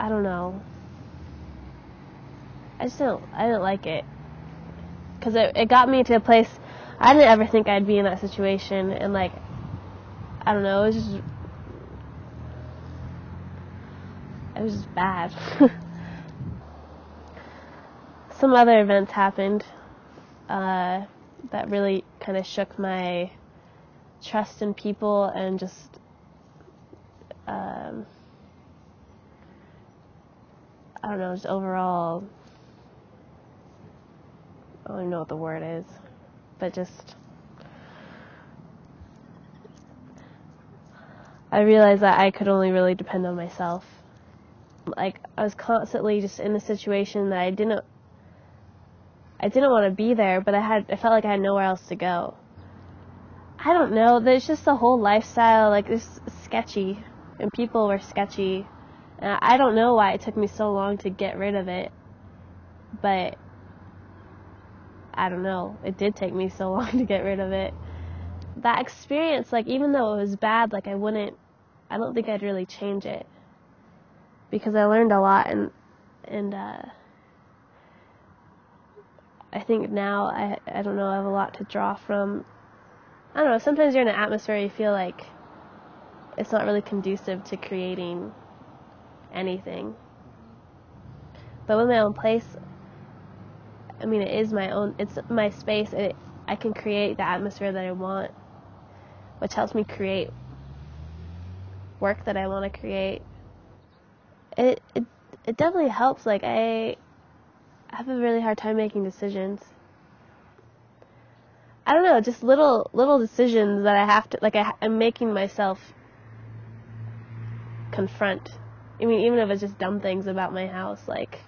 I don't know. I just don't. I didn't like it because it it got me to a place I didn't ever think I'd be in that situation, and like I don't know, it was just it was just bad. Some other events happened uh, that really kind of shook my trust in people and just um, I don't know, just overall I don't even know what the word is, but just I realized that I could only really depend on myself. Like I was constantly just in a situation that I didn't I didn't want to be there, but I had I felt like I had nowhere else to go. I don't know. There's just the whole lifestyle like it's sketchy, and people were sketchy. And I don't know why it took me so long to get rid of it, but I don't know. It did take me so long to get rid of it. That experience, like even though it was bad, like I wouldn't. I don't think I'd really change it because I learned a lot and and uh, I think now I I don't know I have a lot to draw from. I don't know. Sometimes you're in an atmosphere you feel like it's not really conducive to creating anything. But with my own place, I mean, it is my own. It's my space. It, I can create the atmosphere that I want, which helps me create work that I want to create. It it it definitely helps. Like I I have a really hard time making decisions. I don't know, just little little decisions that I have to like I, I'm making myself confront. I mean, even if it's just dumb things about my house, like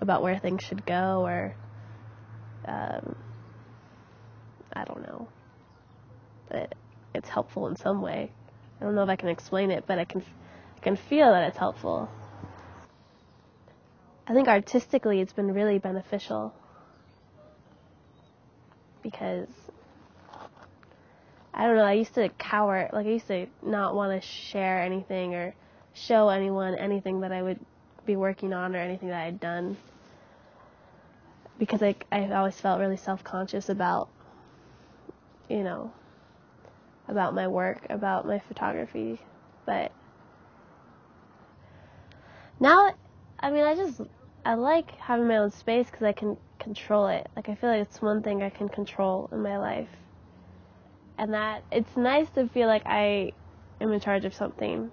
about where things should go, or um, I don't know. But it's helpful in some way. I don't know if I can explain it, but I can I can feel that it's helpful. I think artistically it's been really beneficial because I don't know, I used to cower, like I used to not want to share anything or show anyone anything that I would be working on or anything that I'd done because I, I always felt really self-conscious about, you know, about my work, about my photography, but now, I mean, I just I like having my own space because I can control it. Like I feel like it's one thing I can control in my life, and that it's nice to feel like I am in charge of something.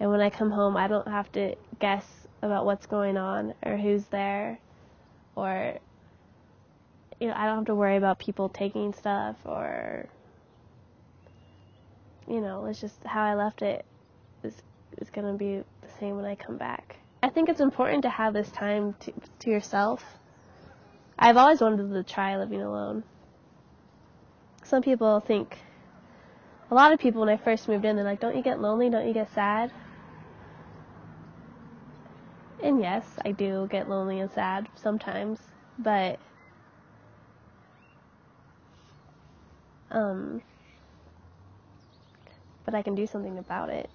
And when I come home, I don't have to guess about what's going on or who's there, or you know, I don't have to worry about people taking stuff or you know, it's just how I left it is is gonna be the same when I come back. I think it's important to have this time to, to yourself. I've always wanted to try living alone. Some people think, a lot of people when I first moved in, they're like, don't you get lonely? Don't you get sad? And yes, I do get lonely and sad sometimes, but um, but I can do something about it.